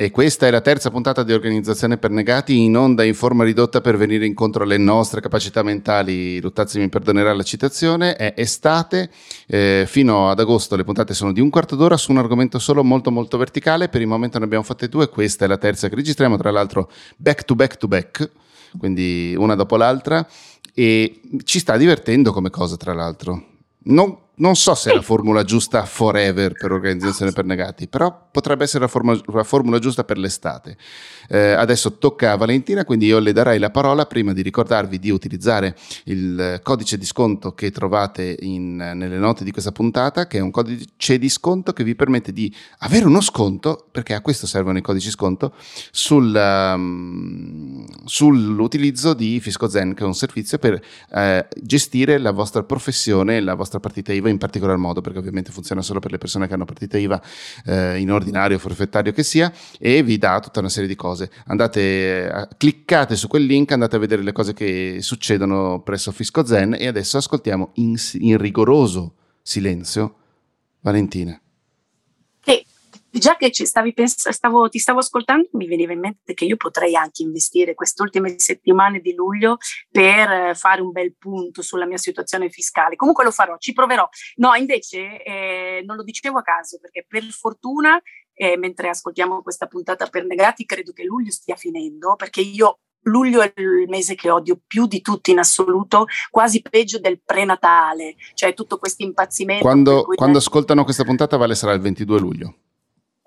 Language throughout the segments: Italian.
E questa è la terza puntata di Organizzazione per Negati in onda in forma ridotta per venire incontro alle nostre capacità mentali. Luttazzi mi perdonerà la citazione. È estate, eh, fino ad agosto le puntate sono di un quarto d'ora su un argomento solo molto molto verticale. Per il momento ne abbiamo fatte due, questa è la terza che registriamo, tra l'altro back to back to back, quindi una dopo l'altra. E ci sta divertendo come cosa, tra l'altro. Non non so se è la formula giusta forever per organizzazione per negati, però potrebbe essere la, forma, la formula giusta per l'estate. Eh, adesso tocca a Valentina, quindi io le darei la parola prima di ricordarvi di utilizzare il codice di sconto che trovate in, nelle note di questa puntata, che è un codice di sconto che vi permette di avere uno sconto, perché a questo servono i codici sconto, sul, um, sull'utilizzo di Fisco Zen, che è un servizio per eh, gestire la vostra professione, la vostra partita IVA in particolar modo, perché ovviamente funziona solo per le persone che hanno partita IVA eh, in ordinario, forfettario che sia, e vi dà tutta una serie di cose. Andate, eh, cliccate su quel link, andate a vedere le cose che succedono presso Fisco Zen e adesso ascoltiamo in, in rigoroso silenzio Valentina già che ci stavi pens- stavo, ti stavo ascoltando, mi veniva in mente che io potrei anche investire queste ultime settimane di luglio per eh, fare un bel punto sulla mia situazione fiscale. Comunque lo farò, ci proverò. No, invece eh, non lo dicevo a caso perché per fortuna, eh, mentre ascoltiamo questa puntata per negati, credo che luglio stia finendo perché io luglio è il mese che odio più di tutti in assoluto, quasi peggio del prenatale, cioè tutto questo impazzimento. Quando, quando ascoltano questa puntata vale sarà il 22 luglio.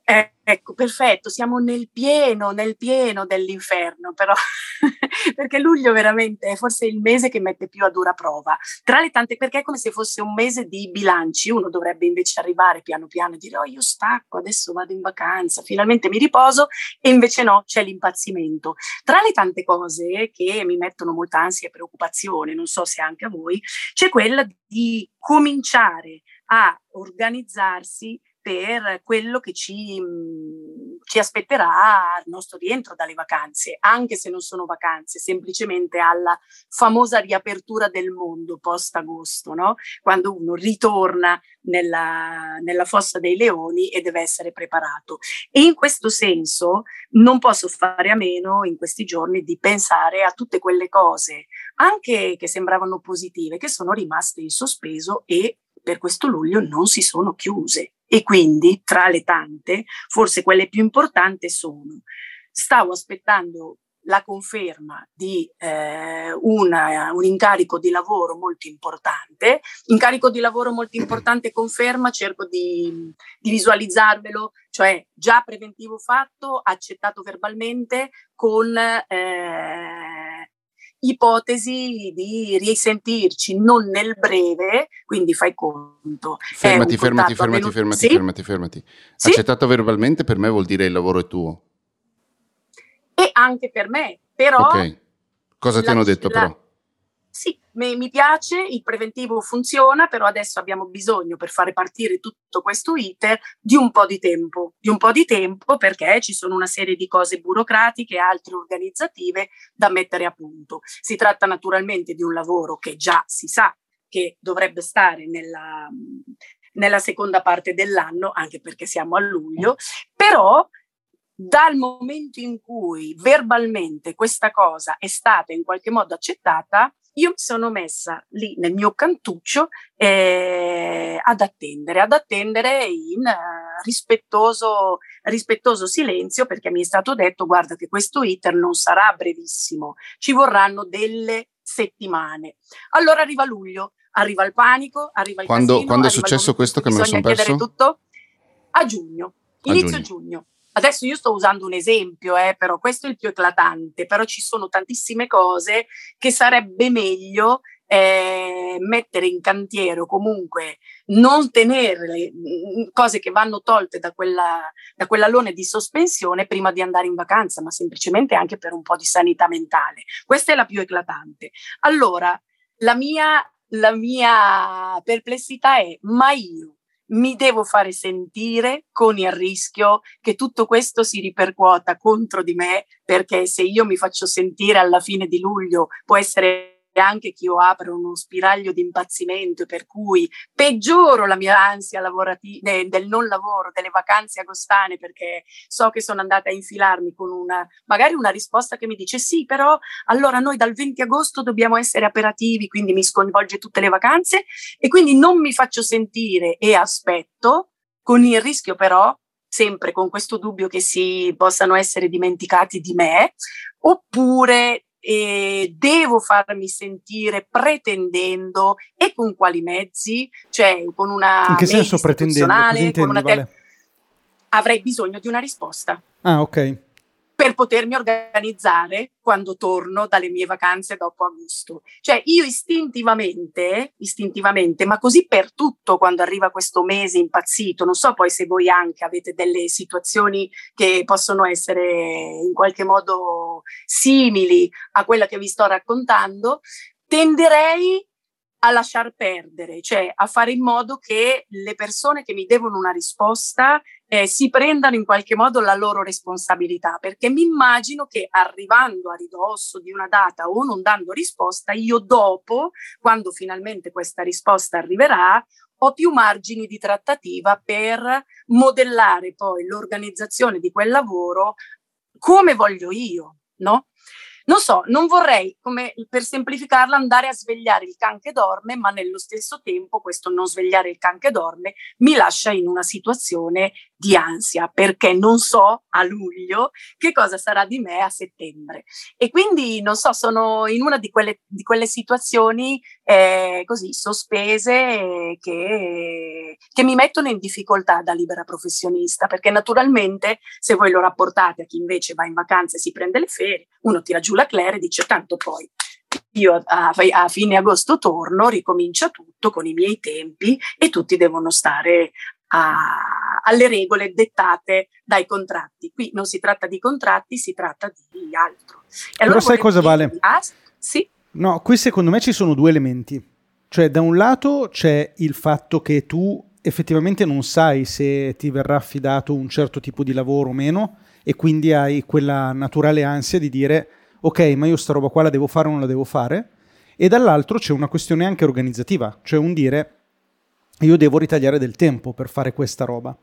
Eh, ecco, perfetto, siamo nel pieno, nel pieno dell'inferno, però, perché luglio veramente è forse il mese che mette più a dura prova. Tra le tante, perché è come se fosse un mese di bilanci, uno dovrebbe invece arrivare piano piano e dire, oh, io stacco, adesso vado in vacanza, finalmente mi riposo, e invece no, c'è l'impazzimento. Tra le tante cose che mi mettono molta ansia e preoccupazione, non so se anche a voi, c'è quella di cominciare a organizzarsi per quello che ci, mm, ci, aspetterà al nostro rientro dalle vacanze, anche se non sono vacanze, semplicemente alla famosa riapertura del mondo post-agosto, no? quando uno ritorna nella, nella fossa dei leoni e deve essere preparato. E in questo senso non posso fare a meno in questi giorni di pensare a tutte quelle cose, anche che sembravano positive, che sono rimaste in sospeso e per questo luglio non si sono chiuse. E quindi, tra le tante, forse quelle più importanti sono, stavo aspettando la conferma di eh, una, un incarico di lavoro molto importante. Incarico di lavoro molto importante, conferma, cerco di, di visualizzarvelo, cioè già preventivo fatto, accettato verbalmente con eh, ipotesi di risentirci non nel breve, quindi fai conto. Fermati, fermati, fermati, fermati, sì? fermati, fermati. Sì? Accettato verbalmente per me vuol dire il lavoro è tuo. E anche per me, però... Ok, cosa ti hanno detto la, però? Mi, piace, il preventivo funziona, però adesso abbiamo bisogno per fare partire tutto questo iter di un po' di tempo, di un po' di tempo perché ci sono una serie di cose burocratiche e altre organizzative da mettere a punto. Si tratta naturalmente di un lavoro che già si sa che dovrebbe stare nella, nella seconda parte dell'anno, anche perché siamo a luglio, però dal momento in cui verbalmente questa cosa è stata in qualche modo accettata, io mi sono messa lì nel mio cantuccio eh, ad attendere, ad attendere in uh, rispettoso, rispettoso silenzio perché mi è stato detto guarda che questo iter non sarà brevissimo, ci vorranno delle settimane. Allora arriva luglio, arriva il panico, arriva il quando, casino, quando è successo questo che me lo sono perso? Tutto a giugno, inizio giugno. giugno. Adesso io sto usando un esempio, eh, però questo è il più eclatante, però ci sono tantissime cose che sarebbe meglio eh, mettere in cantiere o comunque non tenere mm, cose che vanno tolte da, quella, da quell'alone di sospensione prima di andare in vacanza, ma semplicemente anche per un po' di sanità mentale. Questa è la più eclatante. Allora, la mia, la mia perplessità è, ma io mi devo fare sentire con il rischio che tutto questo si ripercuota contro di me, perché se io mi faccio sentire alla fine di luglio può essere anche che io apro uno spiraglio di impazzimento per cui peggioro la mia ansia lavorativa del non lavoro, delle vacanze agostane perché so che sono andata a infilarmi con una magari una risposta che mi dice sì, però allora noi dal 20 agosto dobbiamo essere operativi, quindi mi sconvolge tutte le vacanze e quindi non mi faccio sentire e aspetto con il rischio però sempre con questo dubbio che si possano essere dimenticati di me, oppure eh, devo farmi sentire pretendendo e con quali mezzi, cioè con una in che senso pretendendo? Intendi, una te- vale? avrei bisogno di una risposta. Ah, ok per potermi organizzare quando torno dalle mie vacanze dopo agosto. Cioè io istintivamente, istintivamente, ma così per tutto quando arriva questo mese impazzito, non so poi se voi anche avete delle situazioni che possono essere in qualche modo simili a quella che vi sto raccontando, tenderei a lasciar perdere, cioè a fare in modo che le persone che mi devono una risposta eh, si prendano in qualche modo la loro responsabilità, perché mi immagino che arrivando a ridosso di una data o non dando risposta, io dopo, quando finalmente questa risposta arriverà, ho più margini di trattativa per modellare poi l'organizzazione di quel lavoro come voglio io, no? Non so, non vorrei, come per semplificarla, andare a svegliare il can che dorme, ma nello stesso tempo questo non svegliare il can che dorme mi lascia in una situazione di ansia perché non so a luglio che cosa sarà di me a settembre. E quindi, non so, sono in una di quelle, di quelle situazioni eh, così sospese che, che mi mettono in difficoltà da libera professionista perché naturalmente se voi lo rapportate a chi invece va in vacanza e si prende le ferie, uno tira giù la Claire e dice tanto poi io a, a, fine agosto torno, ricomincia tutto con i miei tempi e tutti devono stare a, alle regole dettate dai contratti. Qui non si tratta di contratti, si tratta di altro. Allora Però sai cosa vale? Ah, sì. No, qui secondo me ci sono due elementi. Cioè, da un lato c'è il fatto che tu effettivamente non sai se ti verrà affidato un certo tipo di lavoro o meno e quindi hai quella naturale ansia di dire ok, ma io sta roba qua la devo fare o non la devo fare. E dall'altro c'è una questione anche organizzativa, cioè un dire io devo ritagliare del tempo per fare questa roba.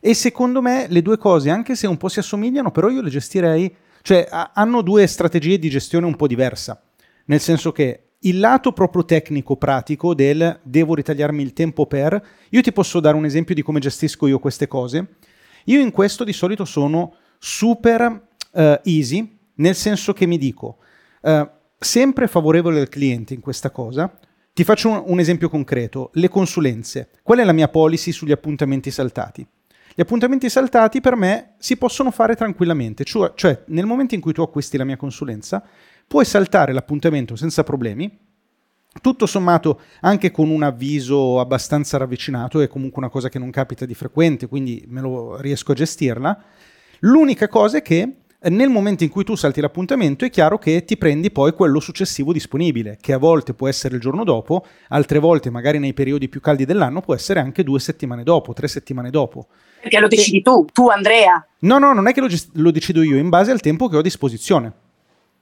E secondo me le due cose, anche se un po' si assomigliano, però io le gestirei, cioè hanno due strategie di gestione un po' diversa, nel senso che il lato proprio tecnico, pratico del devo ritagliarmi il tempo per, io ti posso dare un esempio di come gestisco io queste cose. Io in questo di solito sono super uh, easy, nel senso che mi dico, uh, sempre favorevole al cliente in questa cosa, ti faccio un, un, esempio concreto, le consulenze. Qual è la mia policy sugli appuntamenti saltati? Gli appuntamenti saltati per me si possono fare tranquillamente, cioè, cioè nel momento in cui tu acquisti la mia consulenza, puoi saltare l'appuntamento senza problemi, tutto sommato anche con un avviso abbastanza ravvicinato, è comunque una cosa che non capita di frequente, quindi me lo riesco a gestirla. L'unica cosa è che nel momento in cui tu salti l'appuntamento è chiaro che ti prendi poi quello successivo disponibile, che a volte può essere il giorno dopo, altre volte magari nei periodi più caldi dell'anno può essere anche due settimane dopo, tre settimane dopo. Perché lo decidi tu, tu Andrea. No, no, non è che lo, lo decido io, in base al tempo che ho a disposizione.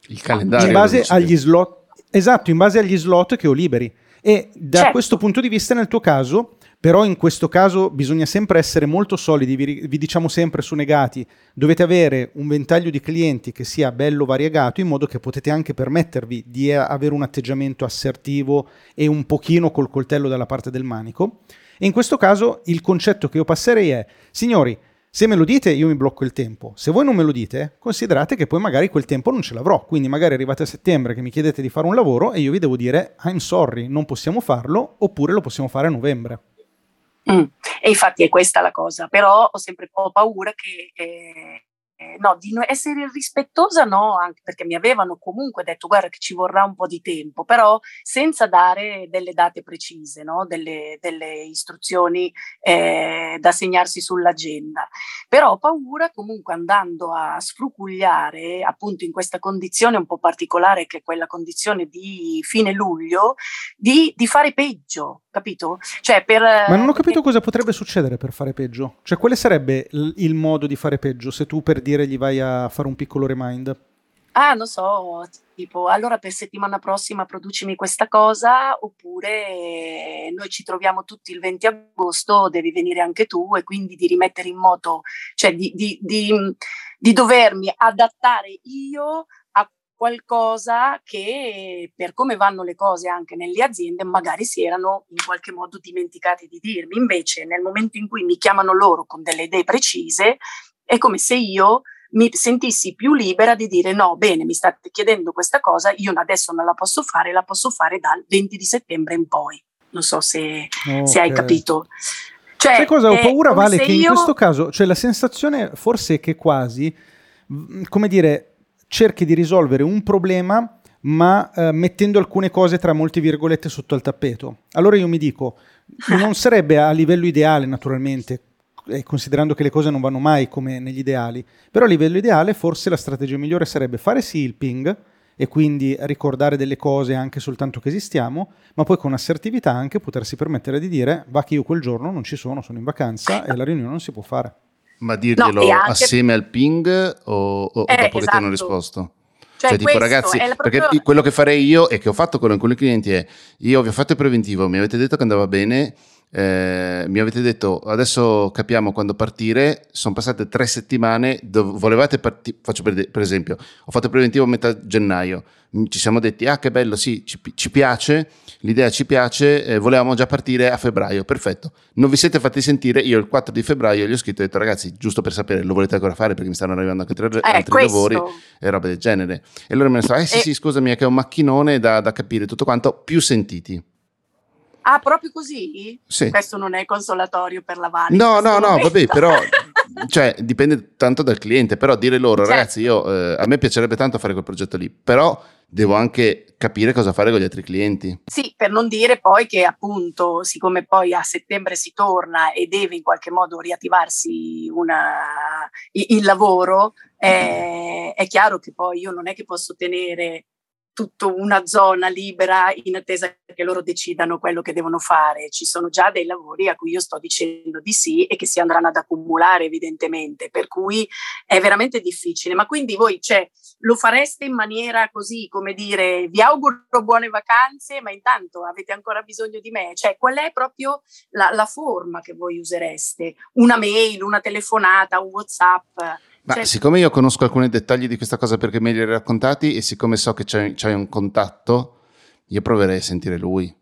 Il calendario. In base agli slot. Esatto, in base agli slot che ho liberi. E da certo. questo punto di vista, nel tuo caso, però in questo caso bisogna sempre essere molto solidi, vi, vi, diciamo sempre su negati, dovete avere un ventaglio di clienti che sia bello variegato in modo che potete anche permettervi di avere un atteggiamento assertivo e un pochino col coltello dalla parte del manico. E in questo caso il concetto che io passerei è, signori, se me lo dite io mi blocco il tempo, se voi non me lo dite considerate che poi magari quel tempo non ce l'avrò, quindi magari arrivate a settembre che mi chiedete di fare un lavoro e io vi devo dire I'm sorry, non possiamo farlo oppure lo possiamo fare a novembre. Mm. E infatti è questa la cosa, però ho sempre ho paura che eh, no, di essere rispettosa no, anche perché mi avevano comunque detto guarda che ci vorrà un po' di tempo, però senza dare delle date precise, no? delle, delle, istruzioni eh, da segnarsi sull'agenda. Però ho paura comunque andando a sfrucugliare appunto in questa condizione un po' particolare che è quella condizione di fine luglio, di, di fare peggio, capito? Cioè per, Ma non ho capito cosa potrebbe succedere per fare peggio. Cioè quale sarebbe il modo di fare peggio se tu per dire gli vai a fare un piccolo remind? ah, non so, tipo, allora per settimana prossima producimi questa cosa, oppure noi ci troviamo tutti il 20 agosto, devi venire anche tu, e quindi di rimettere in moto, cioè di, di, di, di dovermi adattare io qualcosa che per come vanno le cose anche nelle aziende magari si erano in qualche modo dimenticati di dirmi. Invece nel momento in cui mi chiamano loro con delle idee precise, è come se io mi sentissi più libera di dire no, bene, mi state chiedendo questa cosa, io adesso non la posso fare, la posso fare dal 20 di settembre in poi. Non so se, okay. se hai capito. Cioè, Sai cosa ho paura, Vale, che io... in questo caso, cioè la sensazione forse è che quasi, come dire, cerchi di risolvere un problema ma eh, mettendo alcune cose tra molte virgolette sotto al tappeto. Allora io mi dico, non sarebbe a livello ideale naturalmente, eh, considerando che le cose non vanno mai come negli ideali, però a livello ideale forse la strategia migliore sarebbe fare sì il ping e quindi ricordare delle cose anche soltanto che esistiamo, ma poi con assertività anche potersi permettere di dire va che io quel giorno non ci sono, sono in vacanza e la riunione non si può fare. Ma dirglielo no, anche... assieme al ping o, o eh, dopo esatto. che ti hanno risposto? Cioè, cioè tipo ragazzi, proprio... perché quello che farei io e che ho fatto con alcuni clienti è, io vi ho fatto il preventivo, mi avete detto che andava bene, eh, mi avete detto adesso capiamo quando partire, sono passate tre settimane, dove volevate partire, faccio per, per, esempio, ho fatto preventivo a metà gennaio, ci siamo detti ah che bello, sì, ci, ci piace, l'idea ci piace, eh, volevamo già partire a febbraio, perfetto, non vi siete fatti sentire, io il 4 di febbraio gli ho scritto e ho detto ragazzi, giusto per sapere, lo volete ancora fare perché mi stanno arrivando anche tre, eh, altri questo. lavori e roba del genere. E allora mi hanno detto, eh sì, sì, scusami, è che è un macchinone da, da capire tutto quanto, più sentiti. Ah, proprio così? Sì. Questo non è consolatorio per la Valle. No, no, no, vabbè, però cioè, dipende tanto dal cliente, però dire loro, certo. ragazzi, io, eh, a me piacerebbe tanto fare quel progetto lì, però devo anche capire cosa fare con gli altri clienti. Sì, per non dire poi che appunto, siccome poi a settembre si torna e deve in qualche modo riattivarsi una, il, il lavoro, eh, è chiaro che poi io non è che posso tenere tutta una zona libera in attesa che loro decidano quello che devono fare. Ci sono già dei lavori a cui io sto dicendo di sì e che si andranno ad accumulare evidentemente, per cui è veramente difficile. Ma quindi voi cioè, lo fareste in maniera così, come dire, vi auguro buone vacanze, ma intanto avete ancora bisogno di me? Cioè, qual è proprio la, la forma che voi usereste? Una mail, una telefonata, un WhatsApp? Ma cioè, siccome io conosco alcuni dettagli di questa cosa perché me li hai raccontati e siccome so che c'hai, c'hai un contatto, io proverei a sentire lui.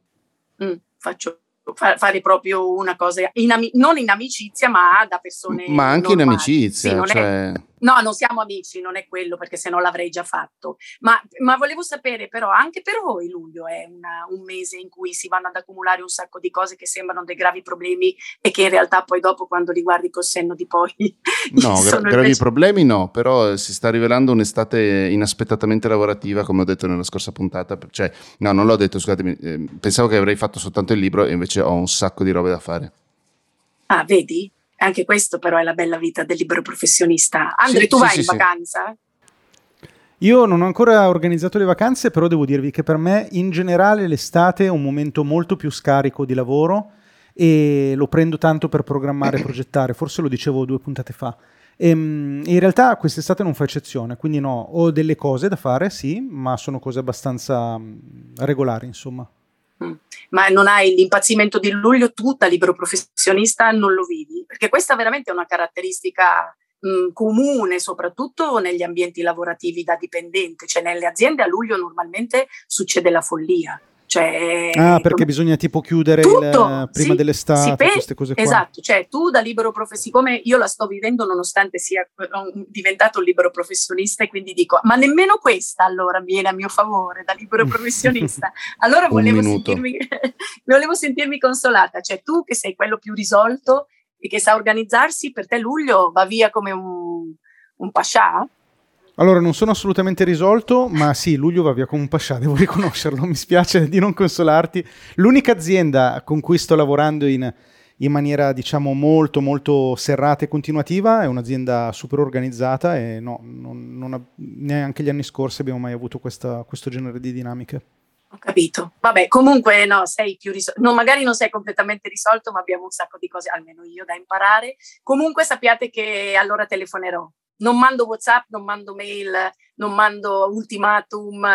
Mm, faccio fare proprio una cosa, in ami- non in amicizia, ma da persone. Ma anche normali. in amicizia. Sì, cioè... è, no, non siamo amici, non è quello, perché se no l'avrei già fatto. Ma, ma, volevo sapere, però, anche per voi luglio è una, un mese in cui si vanno ad accumulare un sacco di cose che sembrano dei gravi problemi e che in realtà poi dopo, quando li guardi col senno di poi. No, gra- gravi invece... problemi no, però si sta rivelando un'estate inaspettatamente lavorativa, come ho detto nella scorsa puntata. Cioè, no, non l'ho detto, scusatemi, eh, pensavo che avrei fatto soltanto il libro e invece invece ho un sacco di robe da fare. Ah, vedi? Anche questo però è la bella vita del libero professionista. Andre, sì, tu sì, vai sì, in vacanza? Io non ho ancora organizzato le vacanze, però devo dirvi che per me in generale l'estate è un momento molto più scarico di lavoro e lo prendo tanto per programmare e progettare, forse lo dicevo due puntate fa. E, ehm, in realtà quest'estate non fa eccezione, quindi no, ho delle cose da fare, sì, ma sono cose abbastanza regolari, insomma. Ma non hai l'impazzimento di luglio, tu da libero professionista non lo vivi, perché questa veramente è una caratteristica mh, comune, soprattutto negli ambienti lavorativi da dipendente, cioè nelle aziende a luglio normalmente succede la follia. Cioè, ah, perché bisogna tipo chiudere tutto, il, prima sì, dell'estate, pe- queste cose qua. Esatto, cioè tu da libero professionista, siccome io la sto vivendo nonostante sia diventato un libero professionista e quindi dico, ma nemmeno questa allora viene a mio favore da libero professionista. Allora volevo sentirmi, volevo sentirmi consolata, cioè tu che sei quello più risolto e che sa organizzarsi, per te luglio va via come un, un pascià? Allora, non sono assolutamente risolto, ma sì, luglio va via come un pascià, devo riconoscerlo, mi spiace di non consolarti. L'unica azienda con cui sto lavorando in, in maniera, diciamo, molto, molto serrata e continuativa è un'azienda super organizzata e no, non, non, neanche gli anni scorsi abbiamo mai avuto questa, questo genere di dinamiche. Ho capito. Vabbè, comunque no, sei più risolto. No, magari non sei completamente risolto, ma abbiamo un sacco di cose, almeno io, da imparare. Comunque sappiate che allora telefonerò non mando WhatsApp, non mando mail, non mando ultimatum,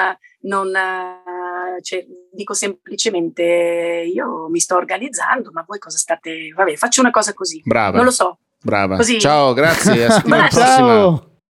non, eh, cioè, dico semplicemente io mi sto organizzando, ma voi cosa state... Vabbè, faccio una cosa così. Brava. Non lo so. Brava. Così. Ciao, grazie. A settimana Ciao. prossima.